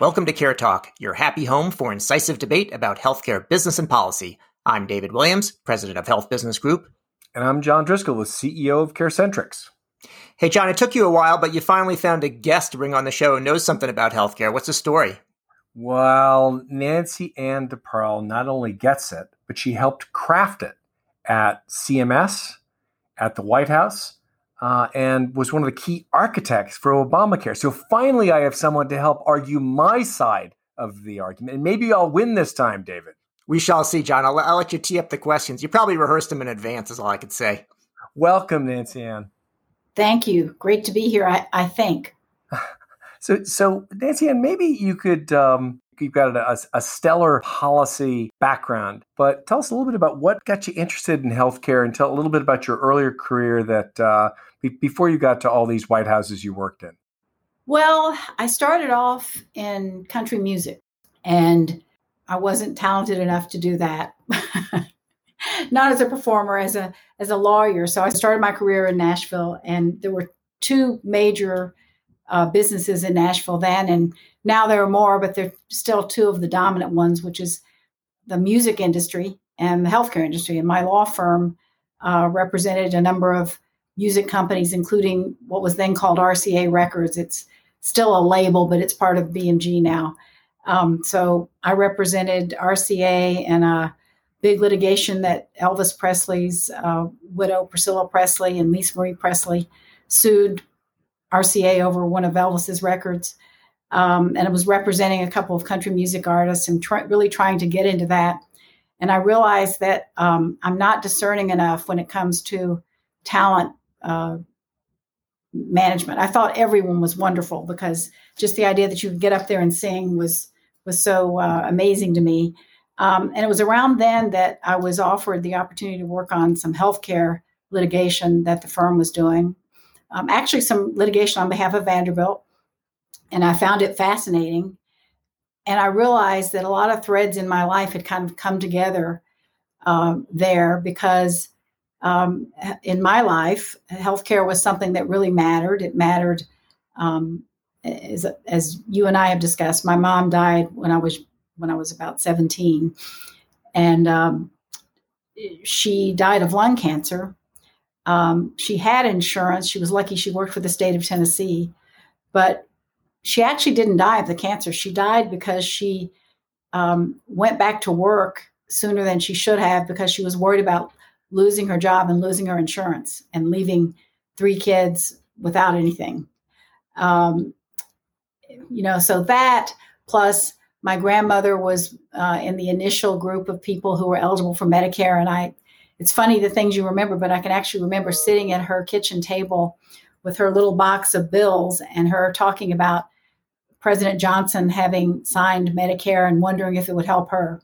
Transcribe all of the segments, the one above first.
Welcome to Care Talk, your happy home for incisive debate about healthcare business and policy. I'm David Williams, president of Health Business Group. And I'm John Driscoll, the CEO of CareCentrix. Hey, John, it took you a while, but you finally found a guest to bring on the show who knows something about healthcare. What's the story? Well, Nancy Ann DeParle not only gets it, but she helped craft it at CMS, at the White House, uh, and was one of the key architects for Obamacare. So finally, I have someone to help argue my side of the argument. And maybe I'll win this time, David. We shall see, John. I'll, I'll let you tee up the questions. You probably rehearsed them in advance, is all I could say. Welcome, Nancy Ann. Thank you. Great to be here, I, I think. so, so Nancy Ann, maybe you could um, you've got a, a, stellar policy background, but tell us a little bit about what got you interested in healthcare and tell a little bit about your earlier career that uh, be- before you got to all these White Houses you worked in. Well, I started off in country music and I wasn't talented enough to do that. Not as a performer, as a as a lawyer. So I started my career in Nashville, and there were two major uh, businesses in Nashville then, and now there are more, but they're still two of the dominant ones, which is the music industry and the healthcare industry. And my law firm uh, represented a number of music companies, including what was then called RCA Records. It's still a label, but it's part of BMG now. Um, so I represented RCA and a big litigation that Elvis Presley's uh, widow, Priscilla Presley, and Lisa Marie Presley sued RCA over one of Elvis's records. Um, and it was representing a couple of country music artists and try, really trying to get into that. And I realized that um, I'm not discerning enough when it comes to talent uh, management. I thought everyone was wonderful because just the idea that you could get up there and sing was was so uh, amazing to me. Um, and it was around then that I was offered the opportunity to work on some healthcare litigation that the firm was doing. Um, actually, some litigation on behalf of Vanderbilt, and I found it fascinating. And I realized that a lot of threads in my life had kind of come together um, there because um, in my life, healthcare was something that really mattered. It mattered, um, as, as you and I have discussed. My mom died when I was when I was about seventeen, and um, she died of lung cancer. Um, she had insurance. She was lucky. She worked for the state of Tennessee, but she actually didn't die of the cancer. She died because she um, went back to work sooner than she should have because she was worried about losing her job and losing her insurance and leaving three kids without anything. Um, you know, so that plus my grandmother was uh, in the initial group of people who were eligible for Medicare. And I, it's funny the things you remember, but I can actually remember sitting at her kitchen table with her little box of bills and her talking about President Johnson having signed Medicare and wondering if it would help her.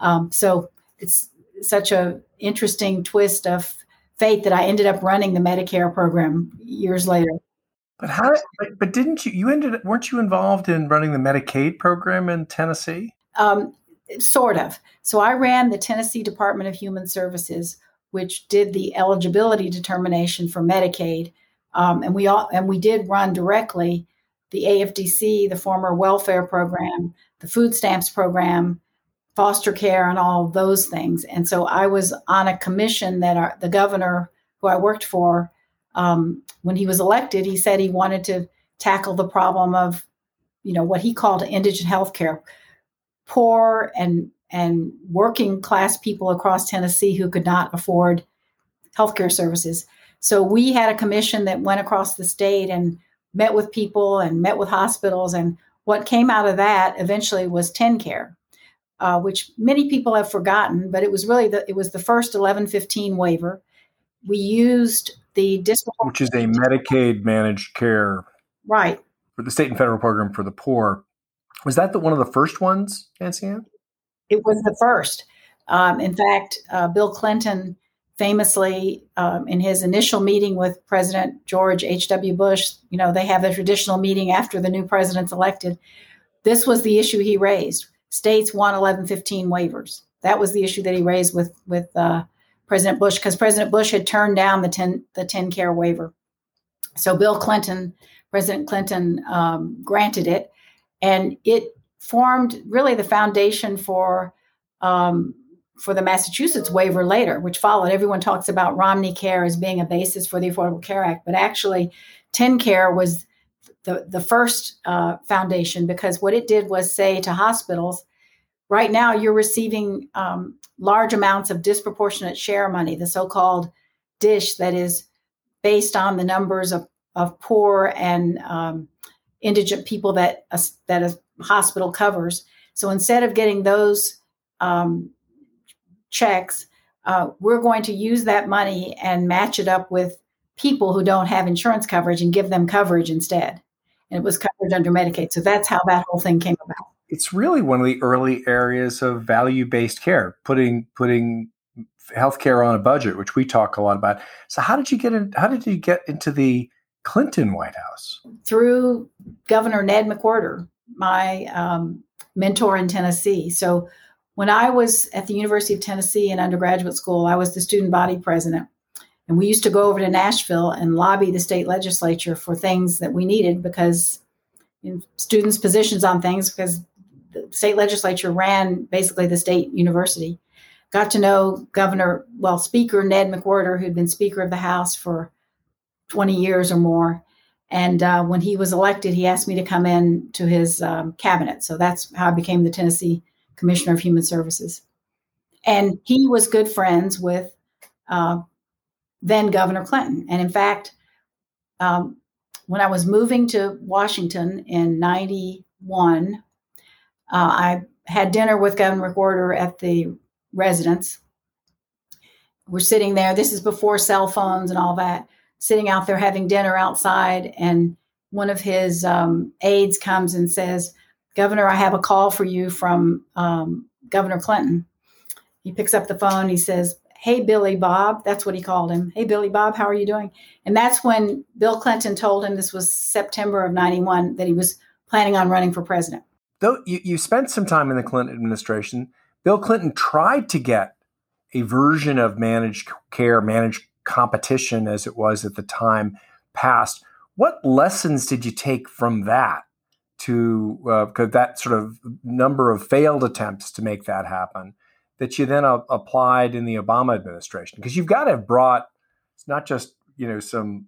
Um, so it's such a interesting twist of fate that I ended up running the Medicare program years later. But how? But, but didn't you? You ended. weren't you involved in running the Medicaid program in Tennessee? Um, sort of. So I ran the Tennessee Department of Human Services, which did the eligibility determination for Medicaid, um, and we all and we did run directly the AFDC, the former welfare program, the food stamps program, foster care and all those things. And so I was on a commission that our, the governor who I worked for, um, when he was elected, he said he wanted to tackle the problem of, you know, what he called indigent health care, poor and and working class people across Tennessee who could not afford healthcare services. So we had a commission that went across the state and met with people and met with hospitals. And what came out of that eventually was TennCare, uh, which many people have forgotten, but it was really the it was the first 1115 waiver. We used the disability, which is a Medicaid managed care, right, for the state and federal program for the poor. Was that the one of the first ones, Nancy Ann? It was the first. Um, in fact, uh, Bill Clinton famously, um, in his initial meeting with President George H.W. Bush, you know, they have the traditional meeting after the new president's elected. This was the issue he raised states want 1115 waivers. That was the issue that he raised with with uh, President Bush because President Bush had turned down the 10 the TennCare waiver. So Bill Clinton, President Clinton, um, granted it, and it formed really the foundation for um, for the Massachusetts waiver later, which followed. Everyone talks about Romney Care as being a basis for the Affordable Care Act, but actually, TennCare was the the first uh, foundation because what it did was say to hospitals, right now you're receiving um, large amounts of disproportionate share money, the so-called dish that is based on the numbers of, of poor and um, indigent people that a, that a hospital covers. So instead of getting those um, checks, uh, we're going to use that money and match it up with people who don't have insurance coverage and give them coverage instead. And it was covered under Medicaid. So that's how that whole thing came about. It's really one of the early areas of value-based care, putting putting healthcare on a budget, which we talk a lot about. So how did you get in? How did you get into the Clinton White House? Through Governor Ned McWhorter, my um, mentor in Tennessee. So when I was at the University of Tennessee in undergraduate school, I was the student body president. And we used to go over to Nashville and lobby the state legislature for things that we needed because students' positions on things, because the state legislature ran basically the state university. Got to know Governor, well, Speaker Ned McWhorter, who'd been Speaker of the House for 20 years or more. And uh, when he was elected, he asked me to come in to his um, cabinet. So that's how I became the Tennessee Commissioner of Human Services. And he was good friends with uh, then Governor Clinton. And in fact, um, when I was moving to Washington in 91, uh, I had dinner with Governor McWhorter at the residence. We're sitting there. This is before cell phones and all that sitting out there having dinner outside, and one of his um, aides comes and says, Governor, I have a call for you from um, Governor Clinton. He picks up the phone. He says, Hey, Billy Bob. That's what he called him. Hey, Billy Bob, how are you doing? And that's when Bill Clinton told him this was September of 91 that he was planning on running for president. Though you, you spent some time in the Clinton administration, Bill Clinton tried to get a version of managed care, managed competition as it was at the time passed. What lessons did you take from that to uh, that sort of number of failed attempts to make that happen that you then uh, applied in the Obama administration? Because you've got to have brought it's not just you know some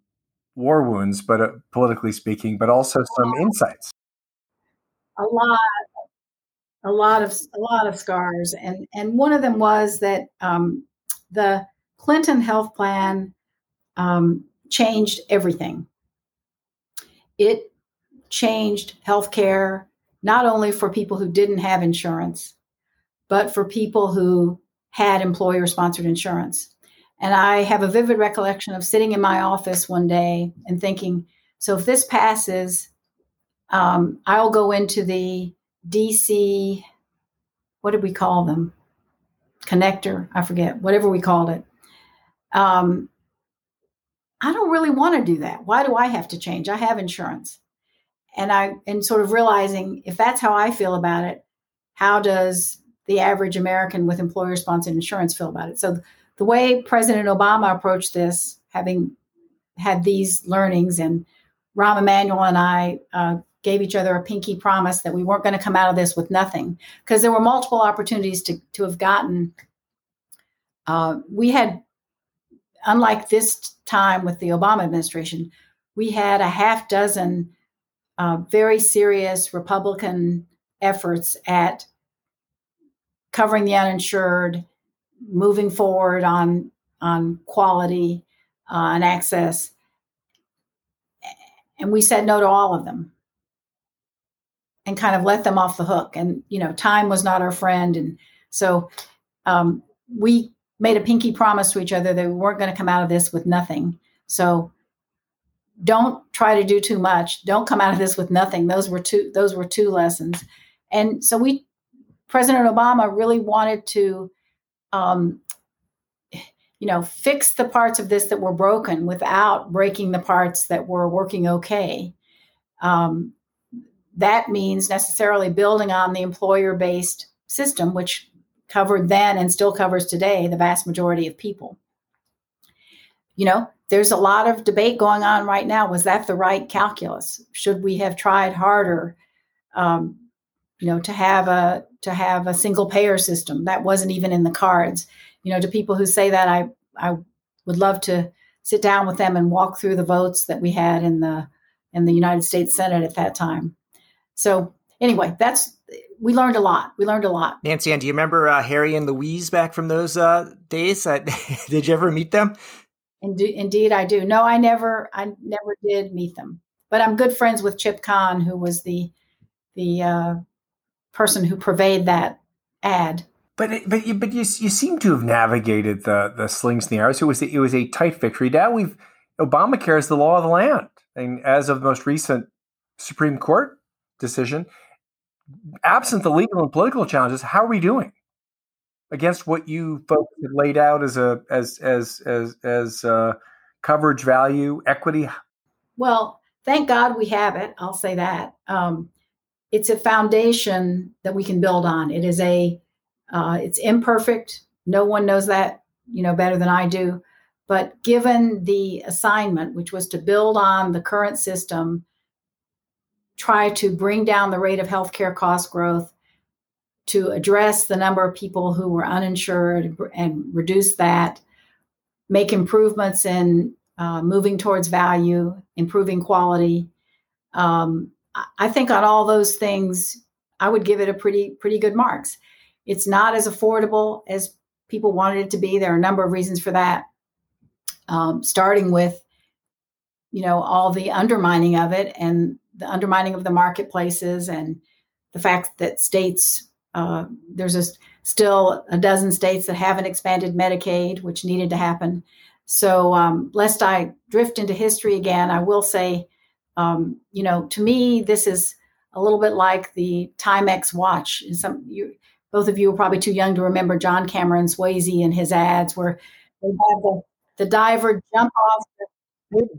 war wounds, but uh, politically speaking, but also some insights. A lot, a lot of a lot of scars, and and one of them was that um, the Clinton health plan um, changed everything. It changed health care not only for people who didn't have insurance, but for people who had employer sponsored insurance. And I have a vivid recollection of sitting in my office one day and thinking, so if this passes, um, I'll go into the DC, what did we call them? Connector, I forget, whatever we called it um, I don't really want to do that. Why do I have to change? I have insurance. And I and sort of realizing if that's how I feel about it, how does the average American with employer sponsored insurance feel about it? So the way President Obama approached this, having had these learnings, and Rahm Emanuel and I uh, gave each other a pinky promise that we weren't going to come out of this with nothing, because there were multiple opportunities to to have gotten. Uh, we had unlike this time with the Obama administration, we had a half dozen uh, very serious Republican efforts at covering the uninsured, moving forward on on quality uh, and access, and we said no to all of them, and kind of let them off the hook. And you know, time was not our friend, and so um, we made a pinky promise to each other that we weren't going to come out of this with nothing. So don't try to do too much. Don't come out of this with nothing. Those were two those were two lessons. And so we President Obama really wanted to um, you know, fix the parts of this that were broken without breaking the parts that were working okay. Um, that means necessarily building on the employer based system, which covered then and still covers today the vast majority of people. You know, there's a lot of debate going on right now. Was that the right calculus? Should we have tried harder um, you know, to have a to have a single payer system that wasn't even in the cards. You know, to people who say that, I I would love to sit down with them and walk through the votes that we had in the in the United States Senate at that time. So anyway, that's we learned a lot. We learned a lot. Nancy Ann, do you remember uh, Harry and Louise back from those uh, days? Uh, did you ever meet them? Indeed, I do. No, I never, I never did meet them. But I'm good friends with Chip Kahn, who was the the uh, person who purveyed that ad. But it, but you, but you, you seem to have navigated the the slings and the arrows. It was it was a tight victory. Now we've Obamacare is the law of the land, and as of the most recent Supreme Court decision, absent the legal and political challenges, how are we doing against what you folks laid out as a as as as as uh, coverage value equity? Well, thank God we have it. I'll say that. Um, it's a foundation that we can build on. It is a uh, it's imperfect. No one knows that you know better than I do. But given the assignment, which was to build on the current system try to bring down the rate of healthcare cost growth, to address the number of people who were uninsured and reduce that, make improvements in uh, moving towards value, improving quality. Um, I think on all those things, I would give it a pretty pretty good marks. It's not as affordable as people wanted it to be. There are a number of reasons for that. Um, starting with, you know, all the undermining of it and the undermining of the marketplaces and the fact that states uh, there's a, still a dozen states that haven't expanded Medicaid, which needed to happen. So, um, lest I drift into history again, I will say, um, you know, to me, this is a little bit like the Timex watch. Some you, both of you are probably too young to remember John Cameron Swayze and his ads, where they have the, the diver jump off the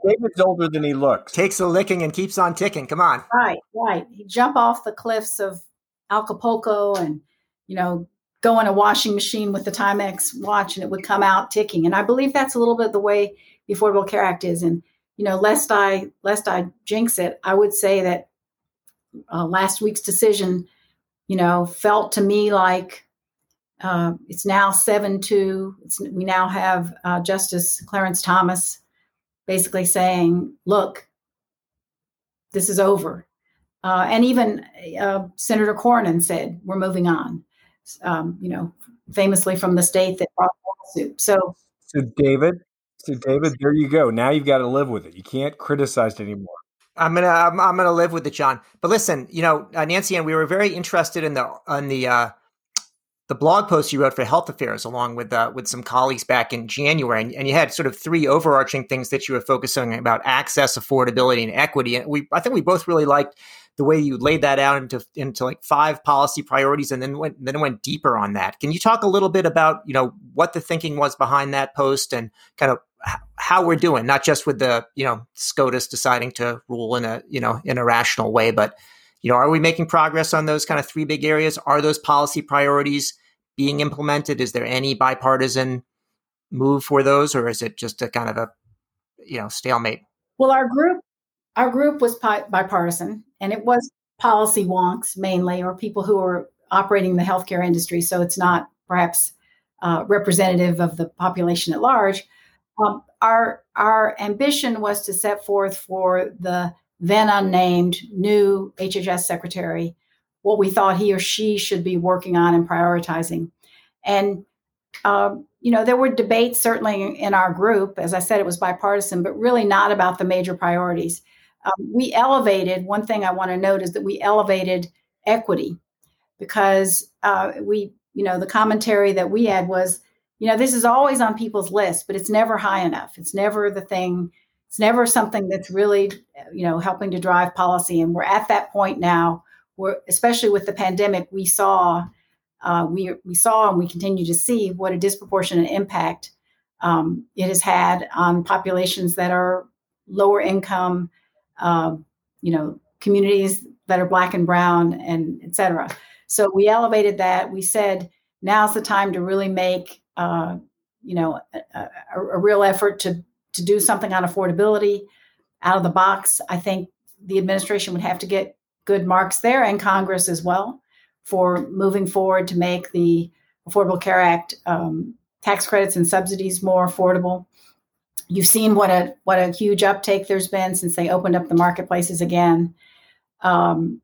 David's older than he looks. Takes a licking and keeps on ticking. Come on. Right, right. He jump off the cliffs of Acapulco and, you know, go in a washing machine with the Timex watch and it would come out ticking. And I believe that's a little bit the way the Affordable Care Act is. And, you know, lest I lest I jinx it, I would say that uh, last week's decision, you know, felt to me like uh, it's now seven two. We now have uh, Justice Clarence Thomas basically saying, look, this is over. Uh, and even uh, Senator Cornyn said, we're moving on, um, you know, famously from the state that brought the lawsuit. So, so David, so David, there you go. Now you've got to live with it. You can't criticize it anymore. I'm gonna I'm, I'm, gonna live with it, John. But listen, you know, uh, Nancy, and we were very interested in the on the uh, the blog post you wrote for Health Affairs, along with uh, with some colleagues back in January, and, and, you had sort of three overarching things that you were focusing on about access, affordability, and equity. And we, I think, we both really liked the way you laid that out into into like five policy priorities, and then went then went deeper on that. Can you talk a little bit about you know what the thinking was behind that post and kind of how we're doing, not just with the you know SCOTUS deciding to rule in a you know in a rational way, but you know, are we making progress on those kind of three big areas? Are those policy priorities being implemented? Is there any bipartisan move for those, or is it just a kind of a you know stalemate? Well, our group our group was bipartisan, and it was policy wonks mainly, or people who are operating the healthcare industry. So it's not perhaps uh, representative of the population at large. Um, our our ambition was to set forth for the then unnamed new HHS secretary what we thought he or she should be working on and prioritizing. And, um, you know, there were debates certainly in our group. As I said, it was bipartisan, but really not about the major priorities. Um, we elevated, one thing I want to note is that we elevated equity because uh, we, you know, the commentary that we had was, you know, this is always on people's lists, but it's never high enough. It's never the thing it's never something that's really you know helping to drive policy and we're at that point now where especially with the pandemic we saw uh, we we saw and we continue to see what a disproportionate impact um, it has had on populations that are lower income uh, you know communities that are black and brown and et cetera. So we elevated that. We said now's the time to really make uh, you know a, a, a real effort to to do something on affordability out of the box. I think the administration would have to get good marks there, and Congress as well for moving forward to make the Affordable Care Act um, tax credits and subsidies more affordable. You've seen what a what a huge uptake there's been since they opened up the marketplaces again. Um,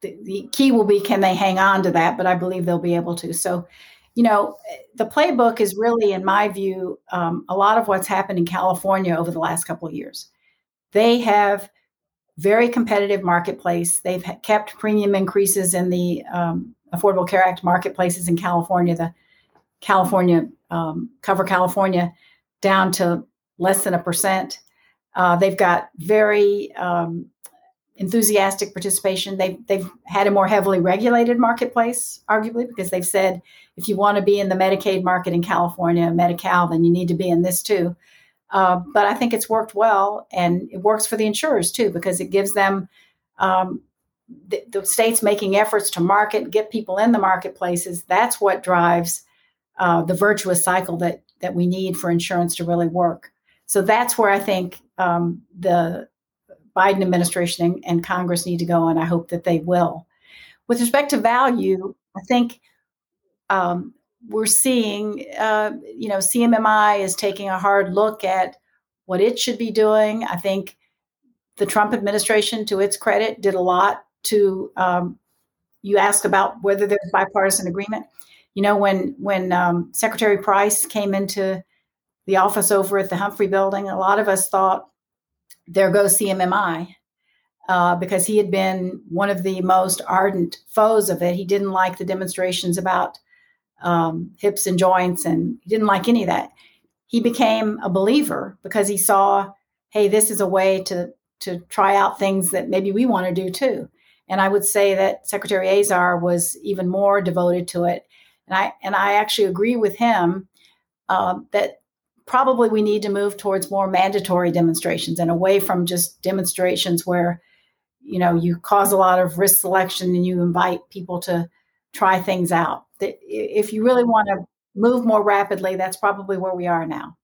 the, the key will be can they hang on to that, but I believe they'll be able to. So, you know, the playbook is really, in my view, um, a lot of what's happened in California over the last couple of years. They have very competitive marketplace. They've kept premium increases in the um, Affordable Care Act marketplaces in California, the California um, cover California down to less than a percent. Uh, they've got very um, enthusiastic participation. They've they've had a more heavily regulated marketplace, arguably, because they've said if you want to be in the Medicaid market in California, Medi-Cal, then you need to be in this too. Uh, but I think it's worked well, and it works for the insurers too because it gives them um, the, the, states making efforts to market, get people in the marketplaces. That's what drives uh, the virtuous cycle that that we need for insurance to really work. So that's where I think um, the Biden administration and, Congress need to go, and I hope that they will. With respect to value, I think um, we're seeing, uh, you know, CMMI is taking a hard look at what it should be doing. I think the Trump administration, to its credit, did a lot to. Um, you asked about whether there's bipartisan agreement. You know, when when um, Secretary Price came into the office over at the Humphrey Building, a lot of us thought, "There goes CMMI," uh, because he had been one of the most ardent foes of it. He didn't like the demonstrations about um, hips and joints, and he didn't like any of that. He became a believer because he saw, hey, this is a way to to try out things that maybe we want to do too. And I would say that Secretary Azar was even more devoted to it. And I and I actually agree with him uh, that probably we need to move towards more mandatory demonstrations and away from just demonstrations where you know you cause a lot of risk selection and you invite people to try things out if you really want to move more rapidly, that's probably where we are now.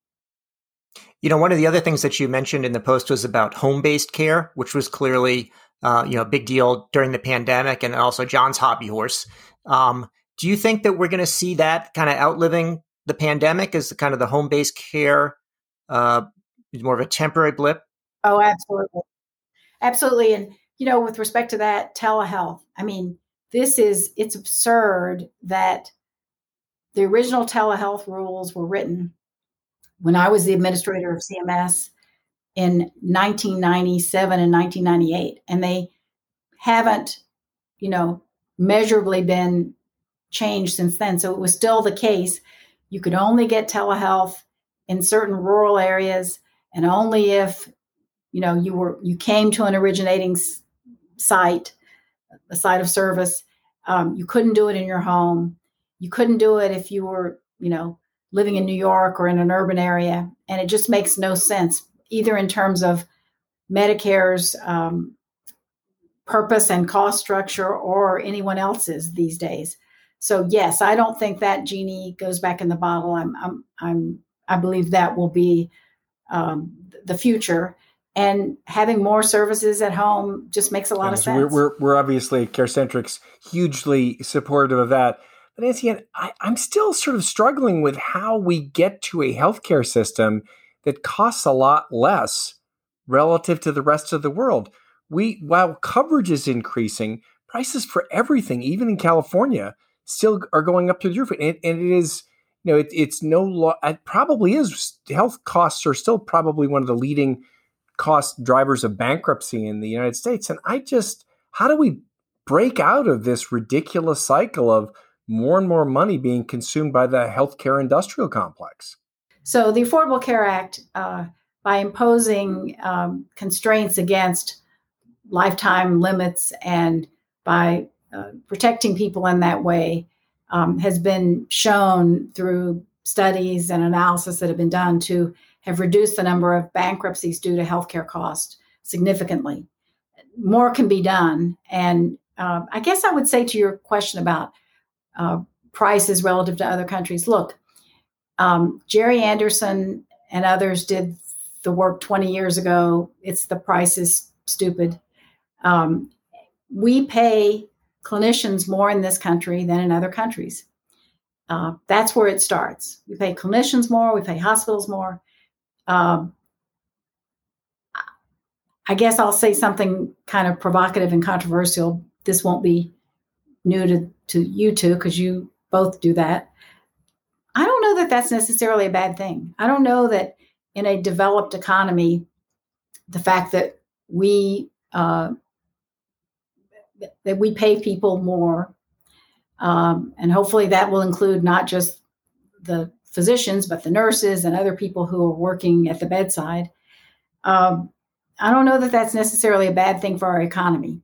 You know, one of the other things that you mentioned in the post was about home-based care, which was clearly, uh, you know, a big deal during the pandemic, and also John's hobby horse. Um, do you think that we're going to see that kind of outliving the pandemic? Is the kind of the home-based care uh, is more of a temporary blip? Oh, absolutely, absolutely. And you know, with respect to that telehealth, I mean, this is it's absurd that the original telehealth rules were written when I was the administrator of CMS in 1997 and 1998 and they haven't you know measurably been changed since then so it was still the case you could only get telehealth in certain rural areas and only if you know you were you came to an originating site a site of service. Um, you couldn't do it in your home. You couldn't do it if you were, you know, living in New York or in an urban area. And it just makes no sense, either in terms of Medicare's um, purpose and cost structure or anyone else's these days. So yes, I don't think that genie goes back in the bottle. I'm, I'm, I'm I believe that will be um, the future and having more services at home just makes a lot of sense. We're, we're, we're obviously CareCentrix hugely supportive of that. But Nancy, I, I'm still sort of struggling with how we get to a healthcare system that costs a lot less relative to the rest of the world. We, while coverage is increasing, prices for everything, even in California, still are going up to the roof. And, and it is, you know, it, it's no, lo- it probably is. Health costs are still probably one of the leading cost drivers of bankruptcy in the United States. And I just, how do we break out of this ridiculous cycle of more and more money being consumed by the healthcare industrial complex? So, the Affordable Care Act, uh, by imposing um, constraints against lifetime limits and by uh, protecting people in that way, um, has been shown through studies and analysis that have been done to have reduced the number of bankruptcies due to healthcare costs significantly. More can be done. And uh, I guess I would say to your question about uh, prices relative to other countries look, um, Gerry Anderson and others did the work 20 years ago. It's the price is stupid. Um, we pay clinicians more in this country than in other countries. Uh, that's where it starts. We pay clinicians more, we pay hospitals more. Um, I guess I'll say something kind of provocative and controversial. This won't be new to, to you two because you both do that. I don't know that that's necessarily a bad thing. I don't know that in a developed economy, the fact that we uh, that we pay people more, um, and hopefully that will include not just the physicians but the nurses and other people who are working at the bedside. Um, I don't know that that's necessarily a bad thing for our economy.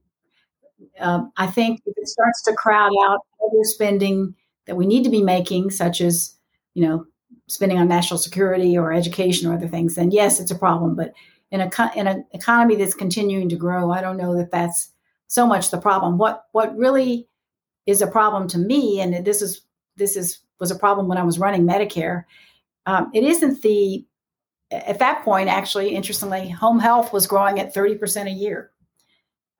Um, I think if it starts to crowd out other spending that we need to be making, such as you know spending on national security or education or other things, then yes, it's a problem. But in a in an economy that's continuing to grow, I don't know that that's so much the problem. What what really is a problem to me, and this is this is was a problem when I was running Medicare. Um, it isn't the at that point, actually, interestingly, home health was growing at 30% a year.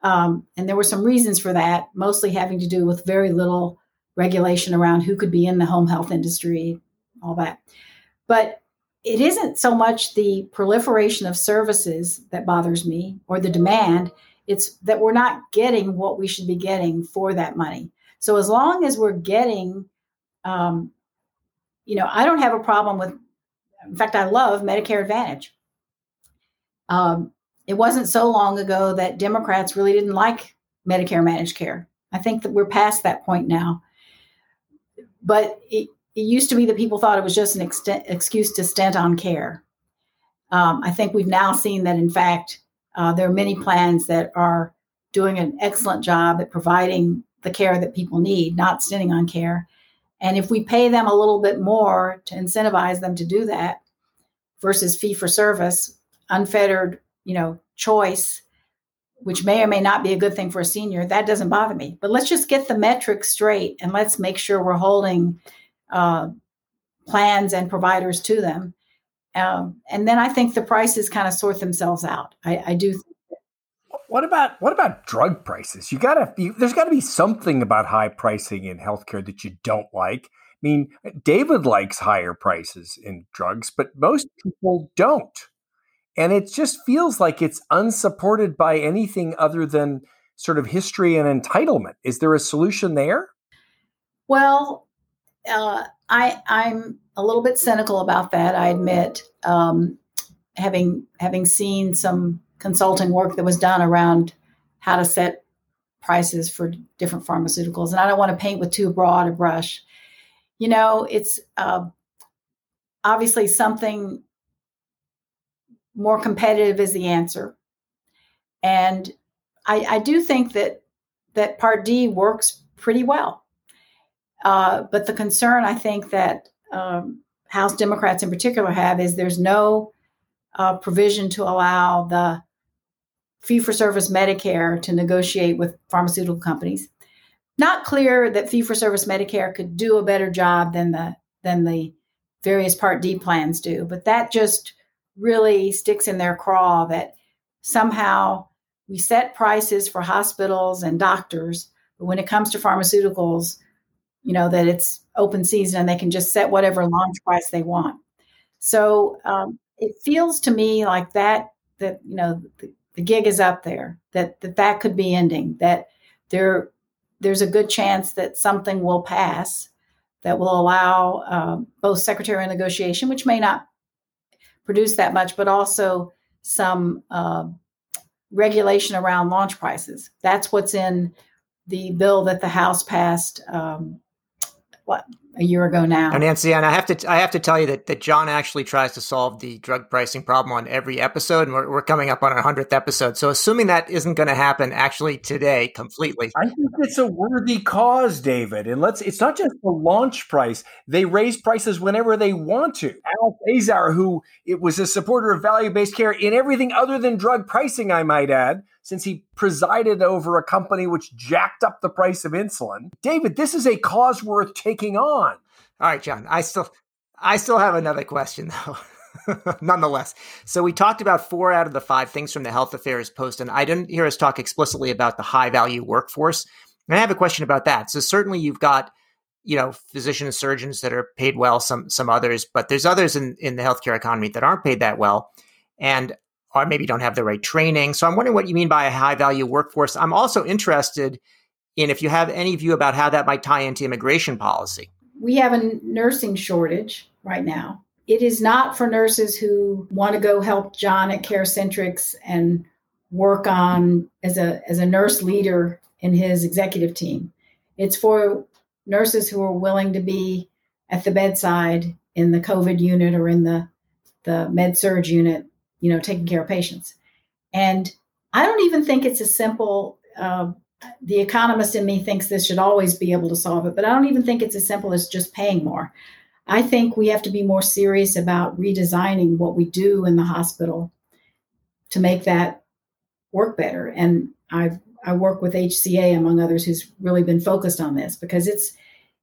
Um, and there were some reasons for that, mostly having to do with very little regulation around who could be in the home health industry, all that. But it isn't so much the proliferation of services that bothers me or the demand, it's that we're not getting what we should be getting for that money. So as long as we're getting, um, you know, I don't have a problem with in fact, I love Medicare Advantage. Um, it wasn't so long ago that Democrats really didn't like Medicare managed care. I think that we're past that point now. But it, it used to be that people thought it was just an ext- excuse to stint on care. Um, I think we've now seen that, in fact, uh, there are many plans that are doing an excellent job at providing the care that people need, not stinting on care. And if we pay them a little bit more to incentivize them to do that versus fee for service, unfettered, you know, choice, which may or may not be a good thing for a senior, that doesn't bother me. But let's just get the metrics straight and let's make sure we're holding uh, plans and providers to them. Um, and then I think the prices kind of sort themselves out. I, I do what about what about drug prices? You gotta be, there's got to be something about high pricing in healthcare that you don't like. I mean, David likes higher prices in drugs, but most people don't, and it just feels like it's unsupported by anything other than sort of history and entitlement. Is there a solution there? Well, uh, I I'm a little bit cynical about that. I admit, um, having having seen some consulting work that was done around how to set prices for different pharmaceuticals. And I don't want to paint with too broad a brush. You know, it's uh, obviously something more competitive is the answer. And I, I do think that that Part D works pretty well. Uh, but the concern I think that um, House Democrats in particular have is there's no uh, provision to allow the fee for service Medicare to negotiate with pharmaceutical companies. Not clear that fee for service Medicare could do a better job than the than the various Part D plans do, but that just really sticks in their craw that somehow we set prices for hospitals and doctors, but when it comes to pharmaceuticals, you know that it's open season and they can just set whatever launch price they want. So um, it feels to me like that that you know the, the gig is up there that that, that could be ending that there there's a good chance that something will pass that will allow um, both secretarial negotiation which may not produce that much but also some uh, regulation around launch prices that's what's in the bill that the house passed um, what a year ago now. And Nancy, and I have to I have to tell you that, that John actually tries to solve the drug pricing problem on every episode, and we're, we're coming up on our hundredth episode. So assuming that isn't going to happen actually today completely, I think it's a worthy cause, David. And let's it's not just the launch price; they raise prices whenever they want to. Alex Azar, who it was a supporter of value based care in everything other than drug pricing, I might add, since he presided over a company which jacked up the price of insulin. David, this is a cause worth taking on. All right, John. I still I still have another question though. nonetheless. So we talked about four out of the five things from the Health Affairs Post, and I didn't hear us talk explicitly about the high value workforce. And I have a question about that. So certainly you've got, you know, physicians surgeons that are paid well, some some others, but there's others in, in the healthcare economy that aren't paid that well. And or maybe don't have the right training. So I'm wondering what you mean by a high value workforce. I'm also interested in if you have any view about how that might tie into immigration policy. We have a nursing shortage right now. It is not for nurses who want to go help John at CareCentrix and work on as a as a nurse leader in his executive team. It's for nurses who are willing to be at the bedside in the COVID unit or in the the med surg unit you know, taking care of patients. And I don't even think it's a simple. Uh, the economist in me thinks this should always be able to solve it, but I don't even think it's as simple as just paying more. I think we have to be more serious about redesigning what we do in the hospital to make that work better. And I I work with HCA among others who's really been focused on this because it's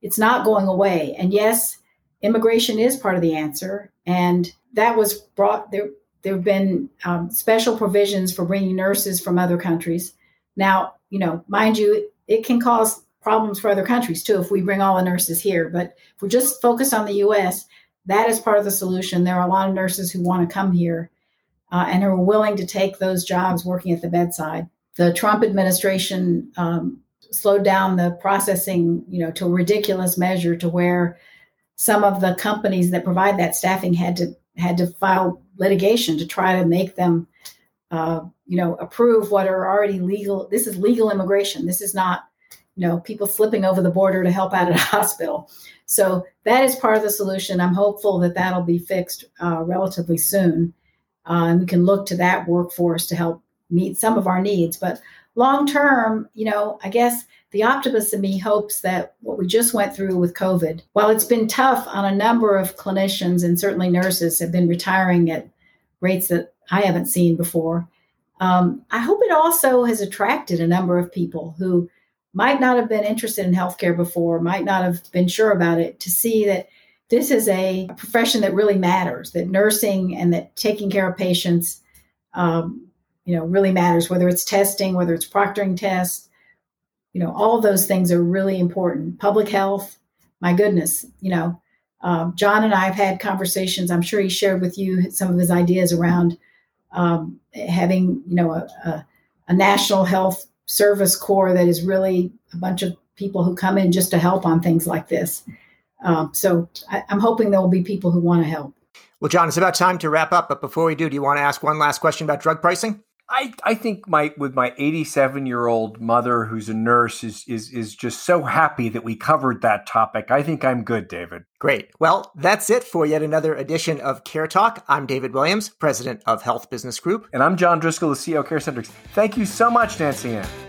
it's not going away. And yes, immigration is part of the answer, and that was brought there there have been um, special provisions for bringing nurses from other countries. Now, you know, mind you, it can cause problems for other countries too if we bring all the nurses here. But if we're just focus on the U.S., that is part of the solution. There are a lot of nurses who want to come here uh, and are willing to take those jobs working at the bedside. The Trump administration um, slowed down the processing, you know, to a ridiculous measure to where some of the companies that provide that staffing had to had to file litigation to try to make them, uh, you know, approve what are already legal. This is legal immigration. This is not, you know, people slipping over the border to help out at a hospital. So that is part of the solution. I'm hopeful that that'll be fixed uh, relatively soon, uh, and we can look to that workforce to help meet some of our needs. But long term, you know, I guess the optimist in me hopes that what we just went through with COVID, while it's been tough on a number of clinicians and certainly nurses have been retiring at rates that I haven't seen before, um, I hope it also has attracted a number of people who might not have been interested in healthcare before, might not have been sure about it, to see that this is a profession that really matters, that nursing and that taking care of patients, um, you know, really matters, whether it's testing, whether it's proctoring tests, you know all those things are really important. Public health my goodness you know um, john and i have had conversations. I'm sure he shared with you some of his ideas around um, having you know a, a, a, national health service corps that is really a bunch of people who come in just to help on things like this. Um, so I, i'm hoping there will be people who want to help. Well john it's about time to wrap up but before we do do you want to ask one last question about drug pricing I, I think my with my 87 year old mother who's a nurse is is is just so happy that we covered that topic. I think I'm good, David. Great. Well, that's it for yet another edition of Care Talk. I'm David Williams, president of Health Business Group, and I'm John Driscoll, the CEO of CareCentrix. Thank you so much, Nancy Ann.